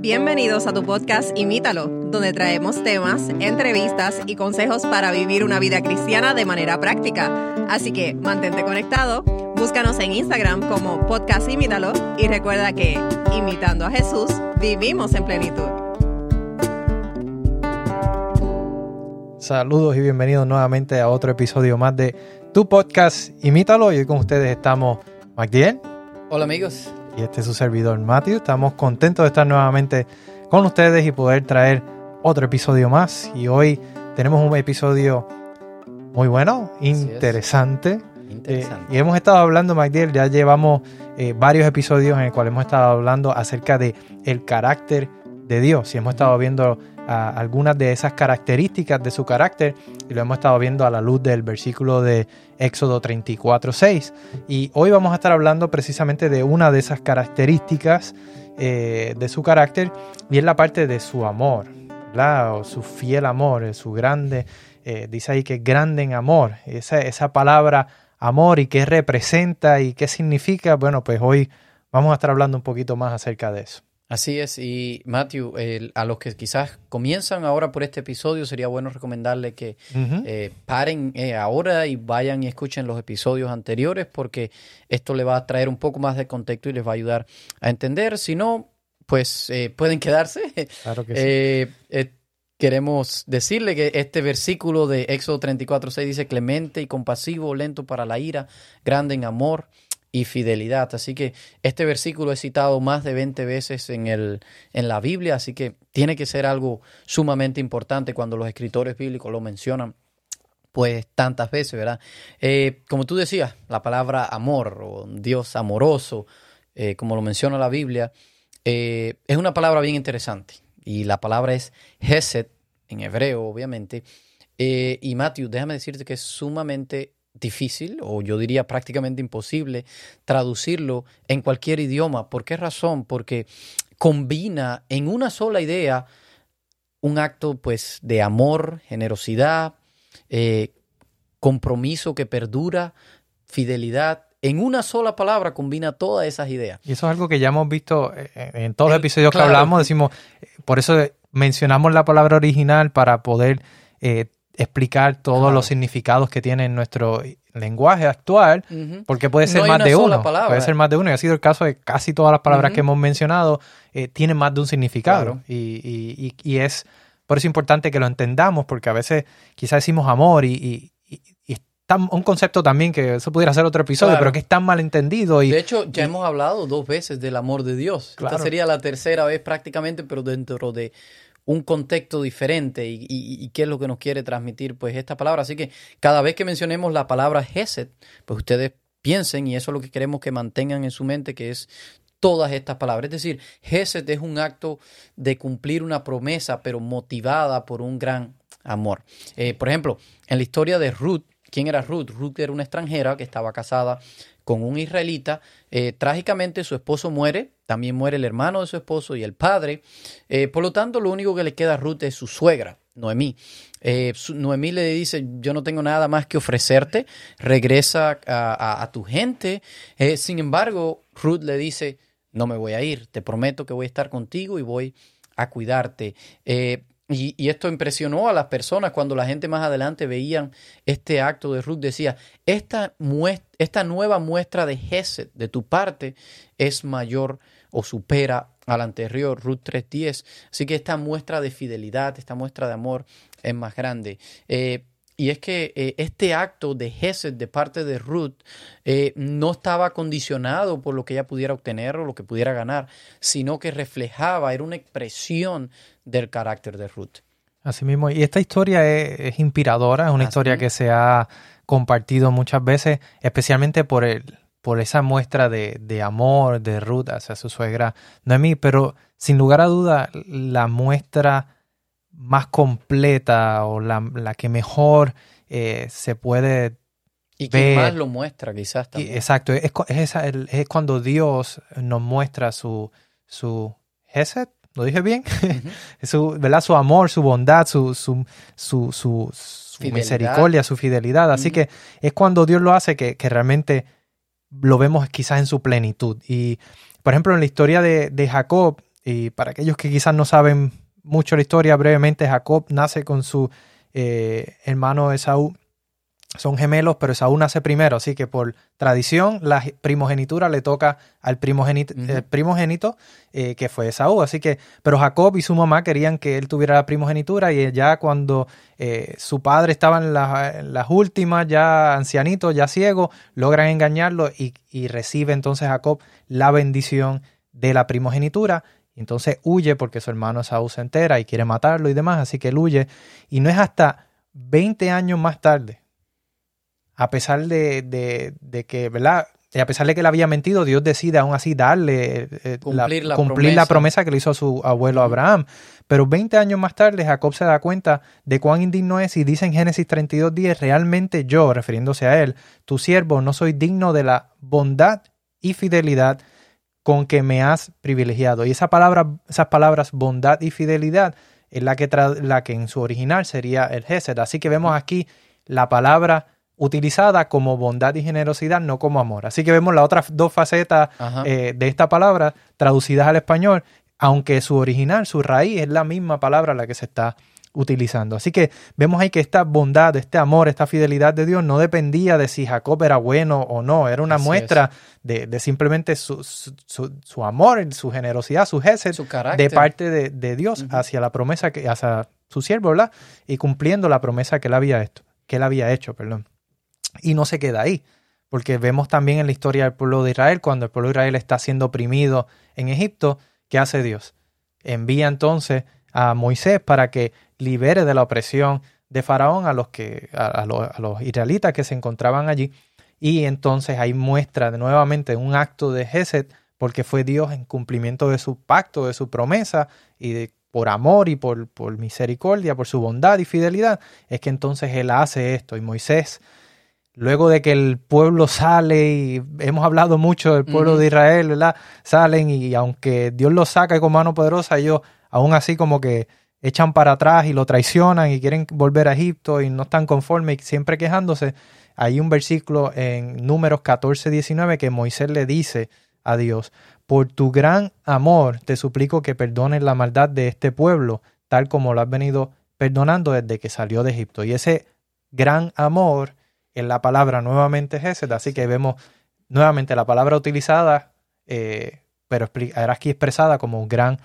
Bienvenidos a tu podcast Imítalo, donde traemos temas, entrevistas y consejos para vivir una vida cristiana de manera práctica. Así que mantente conectado, búscanos en Instagram como podcast Imítalo y recuerda que, imitando a Jesús, vivimos en plenitud. Saludos y bienvenidos nuevamente a otro episodio más de tu podcast Imítalo. Y hoy con ustedes estamos Magdiel. Hola amigos. Y este es su servidor Matthew. Estamos contentos de estar nuevamente con ustedes y poder traer otro episodio más. Y hoy tenemos un episodio muy bueno, interesante. Interesante. Eh, y hemos estado hablando, Magdiel, ya llevamos eh, varios episodios en el cual hemos estado hablando acerca de el carácter de Dios y hemos estado viendo a algunas de esas características de su carácter y lo hemos estado viendo a la luz del versículo de Éxodo 34, 6. Y hoy vamos a estar hablando precisamente de una de esas características eh, de su carácter y es la parte de su amor, ¿verdad? O su fiel amor, su grande, eh, dice ahí que es grande en amor, esa, esa palabra amor y qué representa y qué significa, bueno, pues hoy vamos a estar hablando un poquito más acerca de eso. Así es, y Matthew, el- a los que quizás comienzan ahora por este episodio, sería bueno recomendarle que eh, paren eh, ahora y vayan y escuchen los episodios anteriores, porque esto le va a traer un poco más de contexto y les va a ayudar a entender. Si no, pues eh, pueden quedarse. Claro que sí. Eh, eh, queremos decirle que este versículo de Éxodo 34.6 dice clemente y compasivo, lento para la ira, grande en amor y fidelidad. Así que este versículo es citado más de 20 veces en, el, en la Biblia, así que tiene que ser algo sumamente importante cuando los escritores bíblicos lo mencionan pues tantas veces, ¿verdad? Eh, como tú decías, la palabra amor o Dios amoroso, eh, como lo menciona la Biblia, eh, es una palabra bien interesante. Y la palabra es Hesed, en hebreo, obviamente. Y Matthew, déjame decirte que es sumamente difícil, o yo diría prácticamente imposible, traducirlo en cualquier idioma. ¿Por qué razón? Porque combina en una sola idea un acto pues de amor, generosidad, eh, compromiso que perdura, fidelidad. En una sola palabra combina todas esas ideas. Y eso es algo que ya hemos visto eh, en todos los Eh, episodios claro. que hablamos, decimos, por eso mencionamos la palabra original para poder eh, explicar todos Claro. los significados que tiene en nuestro lenguaje actual, porque puede ser No más de uno, palabra. puede ser más de uno, y ha sido el caso de casi todas las palabras que hemos mencionado, eh, tienen más de un significado, Claro. y, y- y- y es por eso importante que lo entendamos, porque a veces quizás decimos amor y, y- es tan- un concepto también que eso pudiera ser otro episodio, Claro. pero que es tan malentendido y De hecho, ya hemos hablado dos veces del amor de Dios. Esta sería la tercera vez prácticamente, pero dentro de un contexto diferente y, qué es lo que nos quiere transmitir pues esta palabra. Así que cada vez que mencionemos la palabra Gesed, pues ustedes piensen y eso es lo que queremos que mantengan en su mente, que es todas estas palabras. Es decir, Gesed es un acto de cumplir una promesa, pero motivada por un gran amor. Eh, por ejemplo, en la historia de Ruth, ¿quién era Ruth? Ruth era una extranjera que estaba casada con un israelita. Eh, trágicamente su esposo muere, también muere el hermano de su esposo y el padre. Eh, por lo tanto, lo único que le queda a Ruth es su suegra, Noemí. Eh, Noemí le dice, yo no tengo nada más que ofrecerte, regresa a, tu gente. Sin embargo, Ruth le dice, no me voy a ir, te prometo que voy a estar contigo y voy a cuidarte. Y, y esto impresionó a las personas cuando la gente más adelante veían este acto de Ruth. Decía, esta, muest- esta nueva muestra de Gesed de tu parte es mayor o supera a la anterior, Ruth 3.10. Así que esta muestra de fidelidad, esta muestra de amor es más grande. Eh, y es que eh, este acto de Gesed de parte de Ruth eh, no estaba condicionado por lo que ella pudiera obtener o lo que pudiera ganar, sino que reflejaba, era una expresión del carácter de Ruth. Así mismo, y esta historia es, es inspiradora, es una Así historia que se ha compartido muchas veces, especialmente por el, por esa muestra de, de amor de Ruth hacia su suegra Noemí, pero sin lugar a duda, la muestra más completa o la, la que mejor eh, se puede Y Ve- más lo muestra, quizás también. exacto, es, es, esa- el- es cuando Dios nos muestra su, su Hesed, ¿lo dije bien? su, ¿verdad? su amor, su bondad, su, su, su, su, misericordia, su fidelidad. Así que es cuando Dios lo hace que, que realmente lo vemos quizás en su plenitud. Y, por ejemplo, en la historia de, de Jacob, Y para aquellos que quizás no saben mucho la historia, brevemente, Jacob nace con su eh, hermano Esaú son gemelos, pero Esaú nace primero, así que por tradición la primogenitura le toca al primogénito, primogénito eh, que fue Esaú. Así que, pero Jacob y su mamá querían que él tuviera la primogenitura y ya cuando eh, su padre estaba en, las últimas, ya ancianito, ya ciego, logran engañarlo y, y recibe entonces Jacob la bendición de la primogenitura. Entonces huye porque su hermano Esaú se entera y quiere matarlo y demás, así que él huye. Y no es hasta 20 años más tarde a pesar de, que, ¿verdad? a pesar de que le había mentido, Dios decide aún así darle, eh, cumplir, la, promesa. que le hizo a su abuelo Abraham. Pero 20 años más tarde, Jacob se da cuenta de cuán indigno es y dice en Génesis 32, 10, realmente yo, refiriéndose a él, tu siervo, no soy digno de la bondad y fidelidad con que me has privilegiado. Y esa palabra, esas palabras bondad y fidelidad es la que, la que en su original sería el Gesed. Así que vemos aquí la palabra utilizada como bondad y generosidad, no como amor. Así que vemos las otras dos facetas eh, de esta palabra traducidas al español, aunque su original, su raíz es la misma palabra la que se está utilizando. Así que vemos ahí que esta bondad, este amor, esta fidelidad de Dios no dependía de si Jacob era bueno o no, era una muestra de, simplemente su, su, amor, su generosidad, su gesed de parte de, Dios hacia la promesa que, hacia su siervo, ¿verdad? Y cumpliendo la promesa que él había hecho, que él había hecho, perdón. Y no se queda ahí, porque vemos también en la historia del pueblo de Israel, cuando el pueblo de Israel está siendo oprimido en Egipto, ¿qué hace Dios? Envía entonces a Moisés para que libere de la opresión de Faraón a los, que, a, los, israelitas que se encontraban allí. Y entonces ahí muestra nuevamente un acto de Gesed, porque fue Dios en cumplimiento de su pacto, de su promesa, y por amor y por, por misericordia, por su bondad y fidelidad, es que entonces Él hace esto. Y Moisés luego de que el pueblo sale y hemos hablado mucho del pueblo de Israel, ¿verdad? Salen y aunque Dios los saca con mano poderosa, ellos aún así como que echan para atrás y lo traicionan y quieren volver a Egipto y no están conformes y siempre quejándose. Hay un versículo en Números 14, 19 que Moisés le dice a Dios, por tu gran amor te suplico que perdones la maldad de este pueblo, tal como lo has venido perdonando desde que salió de Egipto. Y ese gran amor en la palabra nuevamente Gesed, así que vemos nuevamente la palabra utilizada, eh, pero era aquí expresada como un gran amor.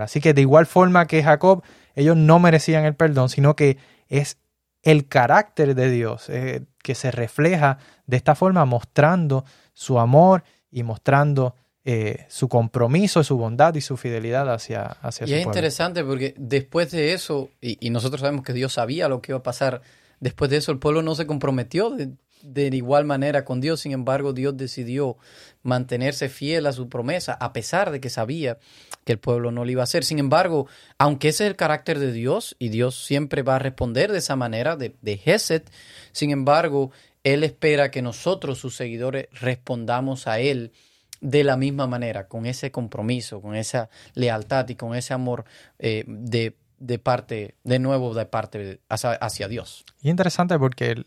Así que de igual forma que Jacob, ellos no merecían el perdón, sino que es el carácter de Dios eh, que se refleja de esta forma mostrando su amor y mostrando eh, su compromiso, su bondad y su fidelidad hacia, hacia y es interesante porque después de eso, y, nosotros sabemos que Dios sabía lo que iba a pasar Después de eso, el pueblo no se comprometió de, igual manera con Dios. Sin embargo, Dios decidió mantenerse fiel a su promesa, a pesar de que sabía que el pueblo no lo iba a hacer. Sin embargo, aunque ese es el carácter de Dios, y Dios siempre va a responder de esa manera, de, de Geset, sin embargo, Él espera que nosotros, sus seguidores, respondamos a Él de la misma manera, con ese compromiso, con esa lealtad y con ese amor eh, de de parte, de nuevo, de parte hacia, Dios. Y interesante porque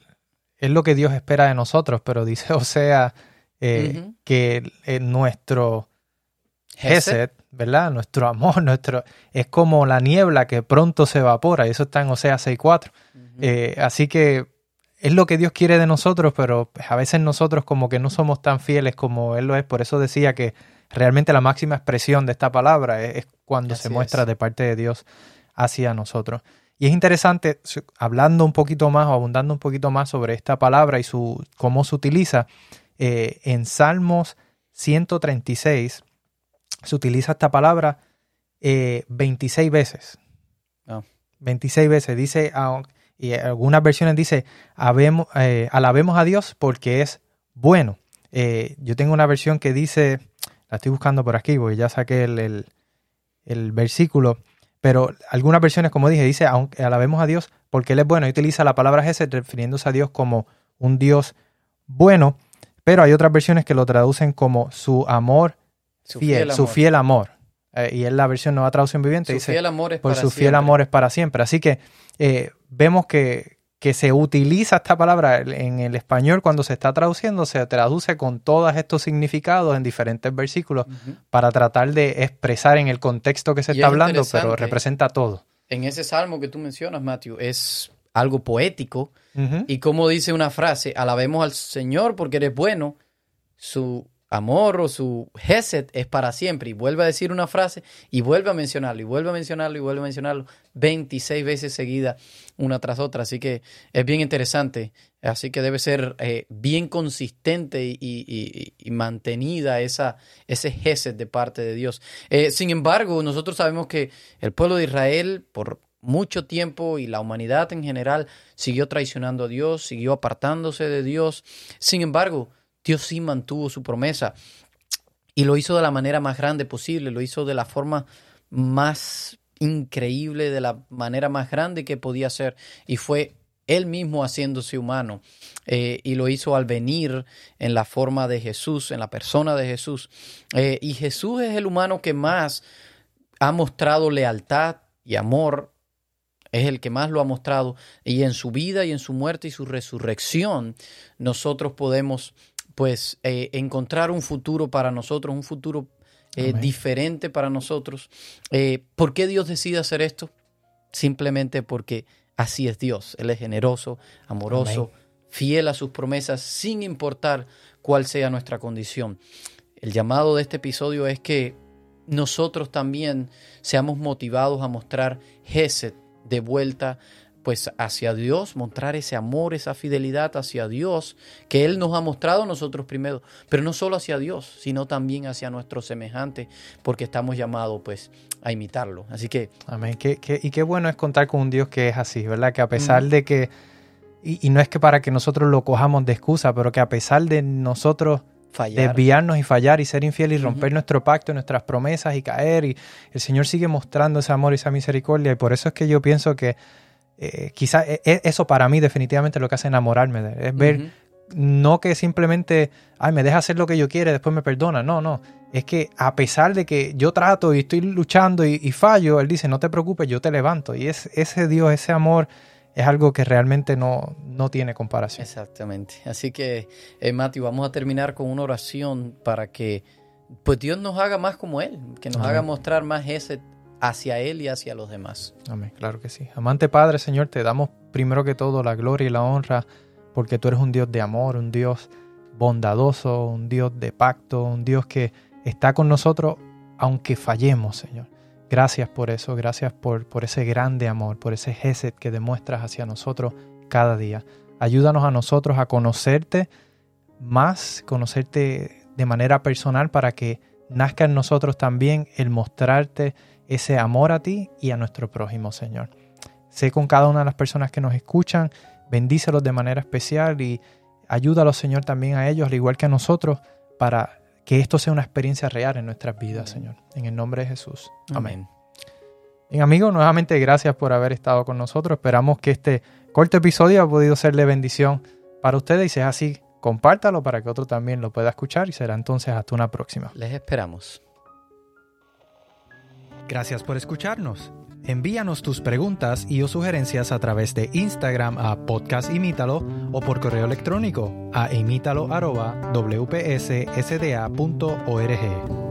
es lo que Dios espera de nosotros, pero dice o sea eh, que nuestro Gesed, ¿verdad? Nuestro amor, nuestro es como la niebla que pronto se evapora, y eso está en Osea 6.4. Eh, así que es lo que Dios quiere de nosotros, pero a veces nosotros como que no somos tan fieles como Él lo es. Por eso decía que realmente la máxima expresión de esta palabra es, cuando se muestra de parte de Dios hacia nosotros. Y es interesante, hablando un poquito más o abundando un poquito más sobre esta palabra y su, cómo se utiliza, eh, en Salmos 136 se utiliza esta palabra 26 eh, veces. 26 ah. veces. Dice, y algunas versiones dice, eh, alabemos a Dios porque es bueno. yo tengo una versión que dice, la estoy buscando por aquí, porque ya saqué el, el versículo, pero algunas versiones, como dije, dice, aunque alabemos a Dios porque Él es bueno, y utiliza la palabra Gesed refiriéndose a Dios como un Dios bueno, pero hay otras versiones que lo traducen como su amor su fiel, su fiel amor. Eh, y es la versión nueva traducción viviente. Su dice, fiel amor es por para su fiel amor es para siempre. Así que eh, vemos que, que se utiliza esta palabra en el español cuando se está traduciendo, se traduce con todos estos significados en diferentes versículos para tratar de expresar en el contexto que se está hablando, pero representa todo. En ese salmo que tú mencionas, Matthew, es algo poético y como dice una frase, alabemos al Señor porque eres bueno, su amor o su Geset es para siempre. Y vuelve a decir una frase y vuelve a mencionarlo y vuelve a mencionarlo y vuelve a mencionarlo 26 veces seguida una tras otra. Así que es bien interesante. Así que debe ser eh, bien consistente y, mantenida esa, ese Geset de parte de Dios. Eh, sin embargo, nosotros sabemos que el pueblo de Israel, por mucho tiempo y la humanidad en general siguió traicionando a Dios, siguió apartándose de Dios. Sin embargo, Dios sí mantuvo su promesa. Y lo hizo de la manera más grande posible, lo hizo de la forma más increíble, de la manera más grande que podía ser. Y fue él mismo haciéndose humano eh, y lo hizo al venir en la forma de Jesús, en la persona de Jesús. Eh, y Jesús es el humano que más ha mostrado lealtad y amor es el que más lo ha mostrado. Y en su vida y en su muerte y su resurrección nosotros podemos pues eh, encontrar un futuro para nosotros, un futuro eh, diferente para nosotros. Eh, ¿Por qué Dios decide hacer esto? Simplemente porque así es Dios. Él es generoso, amoroso, fiel a sus promesas, sin importar cuál sea nuestra condición. El llamado de este episodio es que nosotros también seamos motivados a mostrar Geset de vuelta pues hacia Dios, mostrar ese amor, esa fidelidad hacia Dios que Él nos ha mostrado nosotros primero, pero no solo hacia Dios, sino también hacia nuestros semejantes, porque estamos llamados pues a imitarlo. Así que... Amén. y qué bueno es contar con un Dios que es así, ¿verdad? Que a pesar de que, y, no es que para que nosotros lo cojamos de excusa, pero que a pesar de nosotros desviarnos y fallar y ser infiel y romper nuestro pacto, nuestras promesas y caer, y el Señor sigue mostrando ese amor y esa misericordia, y por eso es que yo pienso que eh, quizás e, e, eso para mí definitivamente lo que hace enamorarme, de, es ver, no que simplemente, ay, me deja hacer lo que yo quiero y después me perdona, no, no, es que a pesar de que yo trato y estoy luchando y, fallo, Él dice, no te preocupes, yo te levanto. Y es, ese Dios, ese amor es algo que realmente no, no tiene comparación. Exactamente. Así que, eh, Mati, vamos a terminar con una oración para que pues Dios nos haga más como Él, que nos haga mostrar más ese hacia Él y hacia los demás. Amén, claro que sí. Amante Padre, Señor, te damos primero que todo la gloria y la honra porque tú eres un Dios de amor, un Dios bondadoso, un Dios de pacto, un Dios que está con nosotros aunque fallemos, Señor. Gracias por eso, gracias por, por ese grande amor, por ese gesed que demuestras hacia nosotros cada día. Ayúdanos a nosotros a conocerte más, conocerte de manera personal para que nazca en nosotros también el mostrarte ese amor a ti y a nuestro prójimo, Señor. Sé con cada una de las personas que nos escuchan, bendícelos de manera especial y ayúdalos, Señor, también a ellos, al igual que a nosotros, para que esto sea una experiencia real en nuestras vidas, Señor. En el nombre de Jesús. Amén. Bien, amigos, nuevamente gracias por haber estado con nosotros. Esperamos que este corto episodio ha podido serle bendición para ustedes y si es así, compártalo para que otro también lo pueda escuchar y será entonces hasta una próxima. Les esperamos. Gracias por escucharnos. Envíanos tus preguntas y o sugerencias a través de Instagram a podcastimítalo o por correo electrónico a imítalo.wpssda.org.